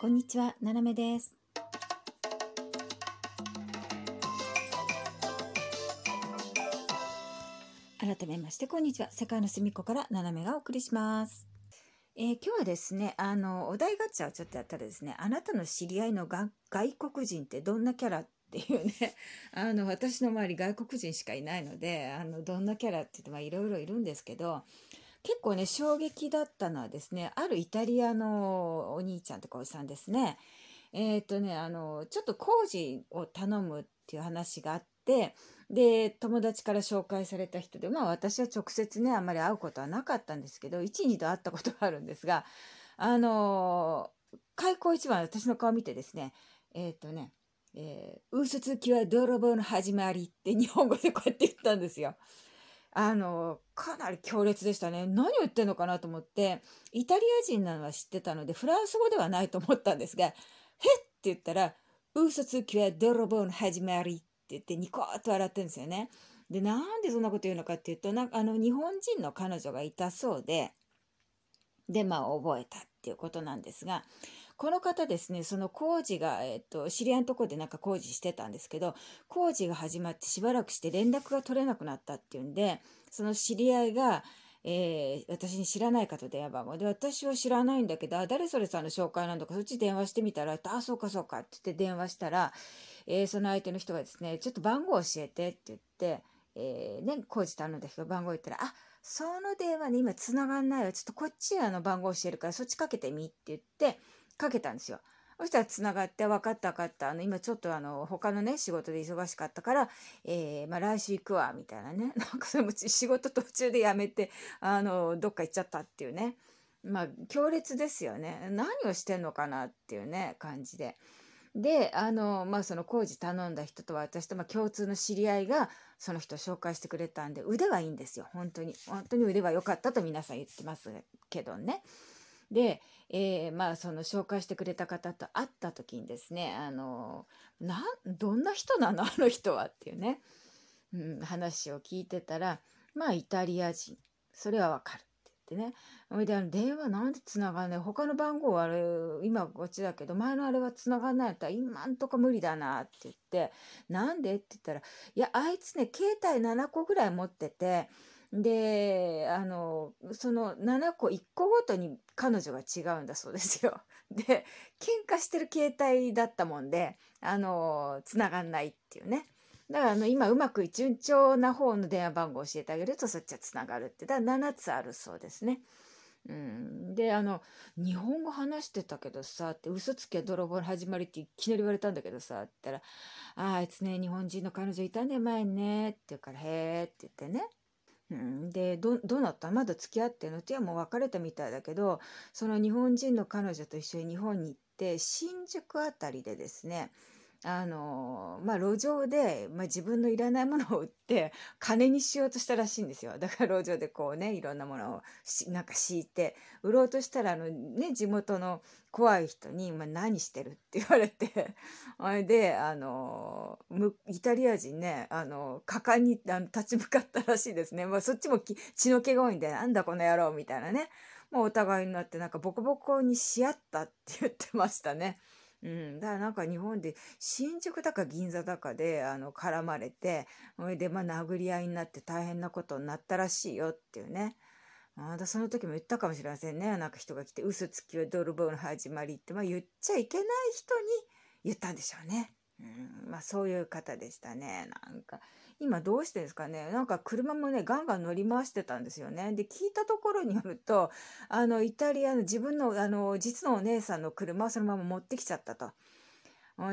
こんにちは、ななめです。改めまして、こんにちは。世界の隅っこからななめがお送りします。えー今日はですね、あの、お題ガチャをちょっとやったらですね、あなたの知り合いのが外国人ってどんなキャラっていうね、あの、私の周り外国人しかいないので、あの、どんなキャラって言って、まあ、いろいろいるんですけど、結構ね、衝撃だったのはですね、あるイタリアのお兄ちゃんとかおじさんですね。えっ、とね、あの、ちょっと工事を頼むっていう話があって、で、友達から紹介された人で、まあ私は直接ね、あんまり会うことはなかったんですけど、1、2度会ったことがあるんですが、あの、開口一番私の顔見てですね、えっ、とね、えー、嘘つきは泥棒の始まりって日本語でこうやって言ったんですよ。あの、かなり強烈でしたね。何を言ってんのかなと思って、イタリア人なのは知ってたので、フランス語ではないと思ったんですが、へっって言ったら、嘘つきは泥棒の始まりって言ってニコッと笑ってるんですよね。で、なんでそんなこと言うのかっていうと、なんかあの、日本人の彼女がいたそうで、で、まあ、覚えたっていうことなんですが、この方ですね、その工事が、えっと、知り合いのとこでなんか工事してたんですけど、工事が始まってしばらくして連絡が取れなくなったっていうんで、その知り合いが、えー私に知らない方電話番号で、私は知らないんだけど、誰それさんの紹介なんだか、そっち電話してみたら、あ、あそうかそうかって言って電話したら、えーその相手の人がですね、ちょっと番号教えてって言って、えーね、工事頼んだ人が番号言ったら、あ、その電話ね、今繋がんないわ。ちょっとこっちあの番号教えるから、そっちかけてみって言って、かけたんですよ。そしたら繋がって、分かった分かった。あの、今ちょっとあの、他のね、仕事で忙しかったから、えーまあ来週行くわ、みたいなね。なんかそれも仕事途中で辞めて、あの、どっか行っちゃったっていうね。まあ、強烈ですよね。何をしてんのかなっていうね、感じで。で、あの、まあ、その工事頼んだ人と私と、まあ、共通の知り合いが、その人を紹介してくれたんで、腕はいいんですよ。本当に。本当に腕は良かったと皆さん言ってますけどね。で、えーまあ、その紹介してくれた方と会った時にですね、あの、な、どんな人なの？あの人はっていうね、うん、話を聞いてたら、まあ、イタリア人。それはわかるって言ってね。それで、あの、電話なんで繋がんない？他の番号はあれ、今こっちだけど、前のあれは繋がんないだったら、今んとこ無理だなって言って、なんで？って言ったら、いや、あいつね、携帯7個ぐらい持ってて、で、あの、その7個、1個ごとに彼女が違うんだそうですよ。で、喧嘩してる携帯だったもんで、あの、繋がんないっていうね。だからあの今うまく順調な方の電話番号を教えてあげるとそっちはつながるって。だから7つあるそうですね。うん、であの「日本語話してたけどさ」って「嘘つきは泥棒の始まり」っていきなり言われたんだけどさって言ったら「ああいつね日本人の彼女いたね前ね」って言うから「へえ」って言ってね。うん、でどどうなった？まだ付き合ってんの？っていやもう別れたみたいだけどその日本人の彼女と一緒に日本に行って新宿あたりでですねあのまあ路上で、まあ、自分のいらないものを売って金にしようとしたらしいんですよだから路上でこうねいろんなものをしなんか敷いて売ろうとしたらあの、ね、地元の怖い人に「まあ、何してる?」って言われて あれであのイタリア人ねあの果敢にあの立ち向かったらしいですね、まあ、そっちも血の気が多いんで「なんだこの野郎」みたいなねもうお互いになってなんかボコボコにし合ったって言ってましたね。うん、だからなんか日本で新宿だか銀座だかであの絡まれてそれでまあ殴り合いになって大変なことになったらしいよっていうね。まだその時も言ったかもしれませんね。なんか人が来て「嘘つきは泥棒の始まり」って、まあ、言っちゃいけない人に言ったんでしょうね。うん、まあそういう方でしたね。なんか。今どうしてですかねなんか車もねガンガン乗り回してたんですよねで聞いたところによるとあのイタリアの自分のあの実のお姉さんの車をそのまま持ってきちゃったと。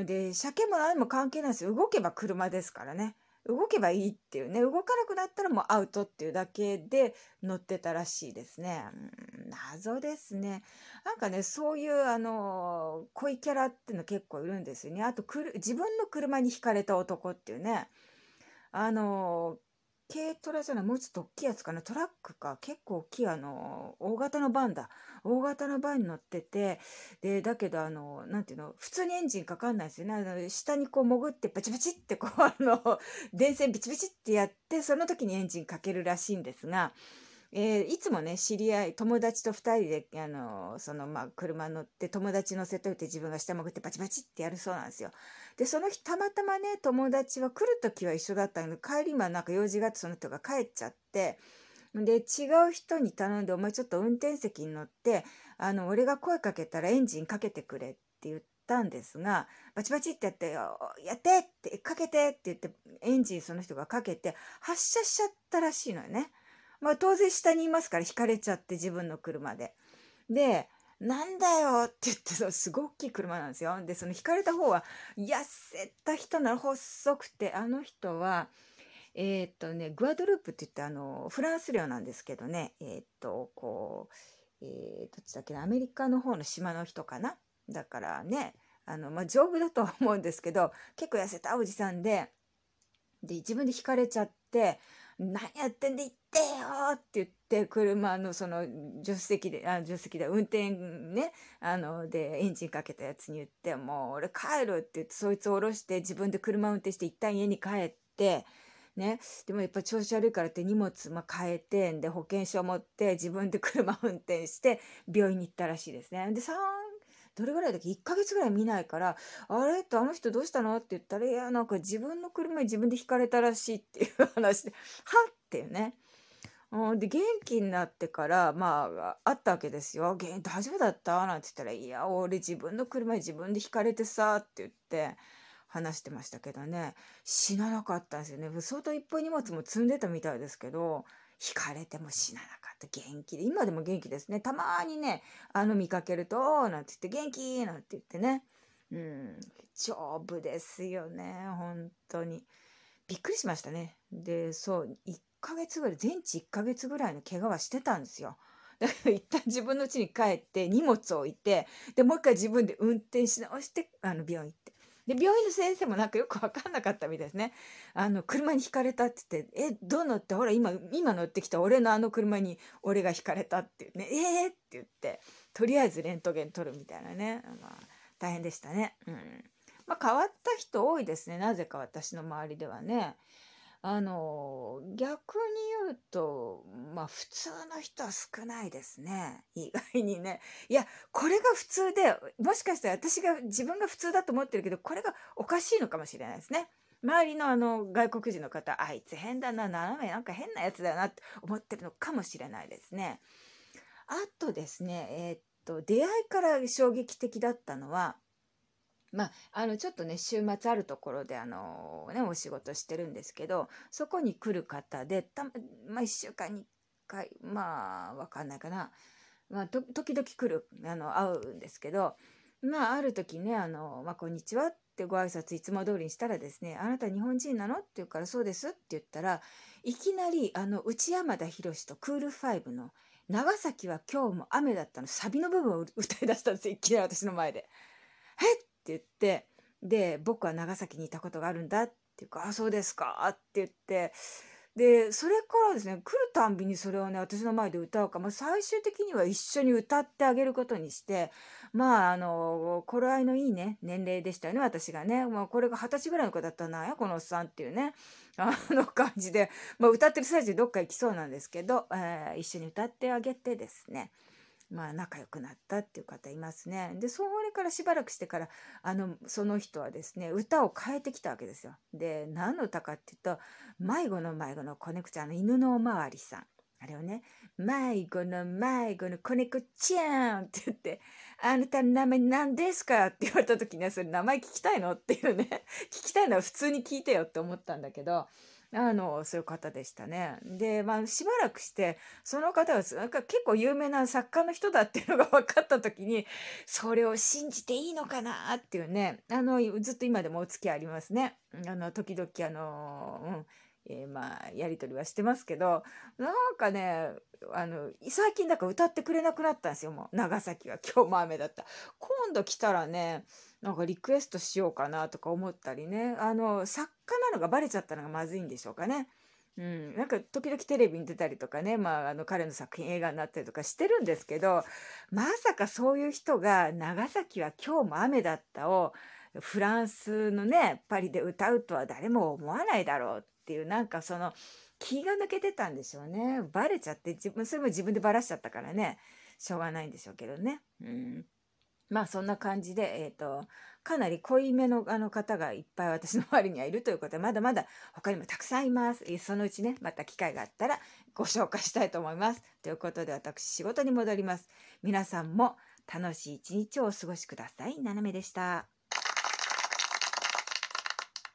で車検も何も関係ないです動けば車ですからね動けばいいっていうね動かなくなったらもうアウトっていうだけで乗ってたらしいですね。うん謎ですね。なんかねそういうあの濃いキャラっていうの結構いるんですよね。あとくる自分の車にひかれた男っていうねあの軽トラじゃないもうちょっと大きいやつかなトラックか。結構大きいあの大型のバンだ。大型のバンに乗っててでだけどあのなんていうの普通にエンジンかかんないですよね。あの下にこう潜ってバチバチってこうあの電線ビチビチってやってその時にエンジンかけるらしいんですがえーいつもね知り合い友達と2人であのそのまあ車乗って友達乗せといて自分が下潜ってバチバチってやるそうなんですよ。でその日たまたまね友達は来る時は一緒だったけど帰りはなんか用事があってその人が帰っちゃってで違う人に頼んで「お前ちょっと運転席に乗ってあの俺が声かけたらエンジンかけてくれ」って言ったんですがバチバチってやって「やって!」って「かけて!」って言ってエンジンその人がかけて発車しちゃったらしいのよね。まあ当然下にいますから引かれちゃって自分の車で。でなんだよって言ってそすごい大きい車なんですよ。でその引かれた方は痩せた人なら細くてあの人はえーっとねグアドループって言ってあのフランス領なんですけどねえーっとこう、えーどっちだっけなアメリカの方の島の人かなだからねあの、まあ、丈夫だとは思うんですけど結構痩せたおじさんでで自分で引かれちゃって「何やってんで行ってよ!」って言って車のその助手席であ助手席で運転ねあのでエンジンかけたやつに言って「もう俺帰る」って言ってそいつを降ろして自分で車運転して一旦家に帰って。ね、でもやっぱ調子悪いからって荷物、まあ、変えてで保険証持って自分で車運転して病院に行ったらしいですね。で3どれぐらいだっけ？1ヶ月ぐらい見ないから「あれ?」って「あの人どうしたの?」って言ったら「いやなんか自分の車に自分でひかれたらしい」っていう話で「はっ!」っていうね。で元気になってからまああったわけですよ「元大丈夫だった?」なんて言ったら「いや俺自分の車に自分でひかれてさ」って言って話してましたけどね死ななかったんですよね相当いっぱい荷物も積んでたみたいですけどひかれても死ななかった元気で今でも元気ですね。たまにねあの見かけると「なんて言って「元気!」なんて言ってね。うん丈夫ですよね。本当に。びっくりしましたね。でそう1ヶ月ぐらい全治1ヶ月ぐらいの怪我はしてたんですよ。だから一旦自分の家に帰って荷物を置いてでもう一回自分で運転し直してあの病院行って。で病院の先生もなんかよく分かんなかったみたいですね。あの車にひかれたって言って「えどう乗ってほら今今乗ってきた俺のあの車に俺がひかれた」って言ってね「えー!」って言ってとりあえずレントゲン取るみたいなね、まあ、大変でしたね。うんまあ、変わった人多いですねなぜか私の周りではね。あの逆に言うとまあ普通の人は少ないですね。意外にね。いやこれが普通でもしかしたら私が自分が普通だと思ってるけどこれがおかしいのかもしれないですね。周りのあの外国人の方あいつ変だな斜めなんか変なやつだなって思ってるのかもしれないですね。あとですねえーっと出会いから衝撃的だったのはまあ、あのちょっとね週末あるところであの、ね、お仕事してるんですけどそこに来る方でたま、あ、1週間に1回まあわかんないかな、まあ、時々来るあの会うんですけどまあある時ねあの、まあ「こんにちは」ってご挨拶いつも通りにしたらですね「あなた日本人なの?」って言うから「そうです」って言ったらいきなりあの内山田博とクールファイブの「長崎は今日も雨だった」のサビの部分を歌い出したんですよいきなり私の前で。えっ言ってで僕は長崎にいたことがあるんだっていうか「あそうですか」って言ってでそれからですね来るたんびにそれをね私の前で歌うか、まあ、最終的には一緒に歌ってあげることにしてまああの頃合いのいいね年齢でしたよね私がね、まあ、これが二十歳ぐらいの子だったなやこのおっさんっていうねあの感じで、まあ、歌ってる最中どっか行きそうなんですけど、えー一緒に歌ってあげてですねまあ仲良くなったっていう方いますね。でそれからしばらくしてからあのその人はですね歌を変えてきたわけですよ。で何の歌かっていうと「迷子の迷子の子猫ちゃんの犬のおまわりさん」あれをね「迷子の迷子の子猫ちゃん」って言って「あなたの名前何ですか?」って言われた時ねそれ名前聞きたいの？っていうね聞きたいのは普通に聞いてよって思ったんだけど。あのそういう方でしたね。で、まあ、しばらくしてその方がなんか結構有名な作家の人だっていうのが分かった時にそれを信じていいのかなっていうねあのずっと今でもお付き合いありますね。あの時々あの、うんまあやり取りはしてますけどなんかねあの最近だから歌ってくれなくなったんですよもう。長崎は今日も雨だった。今度来たらねなんかリクエストしようかなとか思ったりね。あの作家なのがバレちゃったのがまずいんでしょうかね。うん、なんか時々テレビに出たりとかね、まあ、あの彼の作品映画になったりとかしてるんですけどまさかそういう人が「長崎は今日も雨だった」をフランスのねパリで歌うとは誰も思わないだろうっていうなんかその気が抜けてたんでしょうね。バレちゃって自分、それも自分でバラしちゃったからね、しょうがないんでしょうけどね。うん。まあそんな感じで、えっ、ー、と、かなり濃いめのあの方がいっぱい私の周りにはいるということで、まだまだ他にもたくさんいます。そのうちね、また機会があったらご紹介したいと思います。ということで私仕事に戻ります。皆さんも楽しい一日をお過ごしください。ななめでした。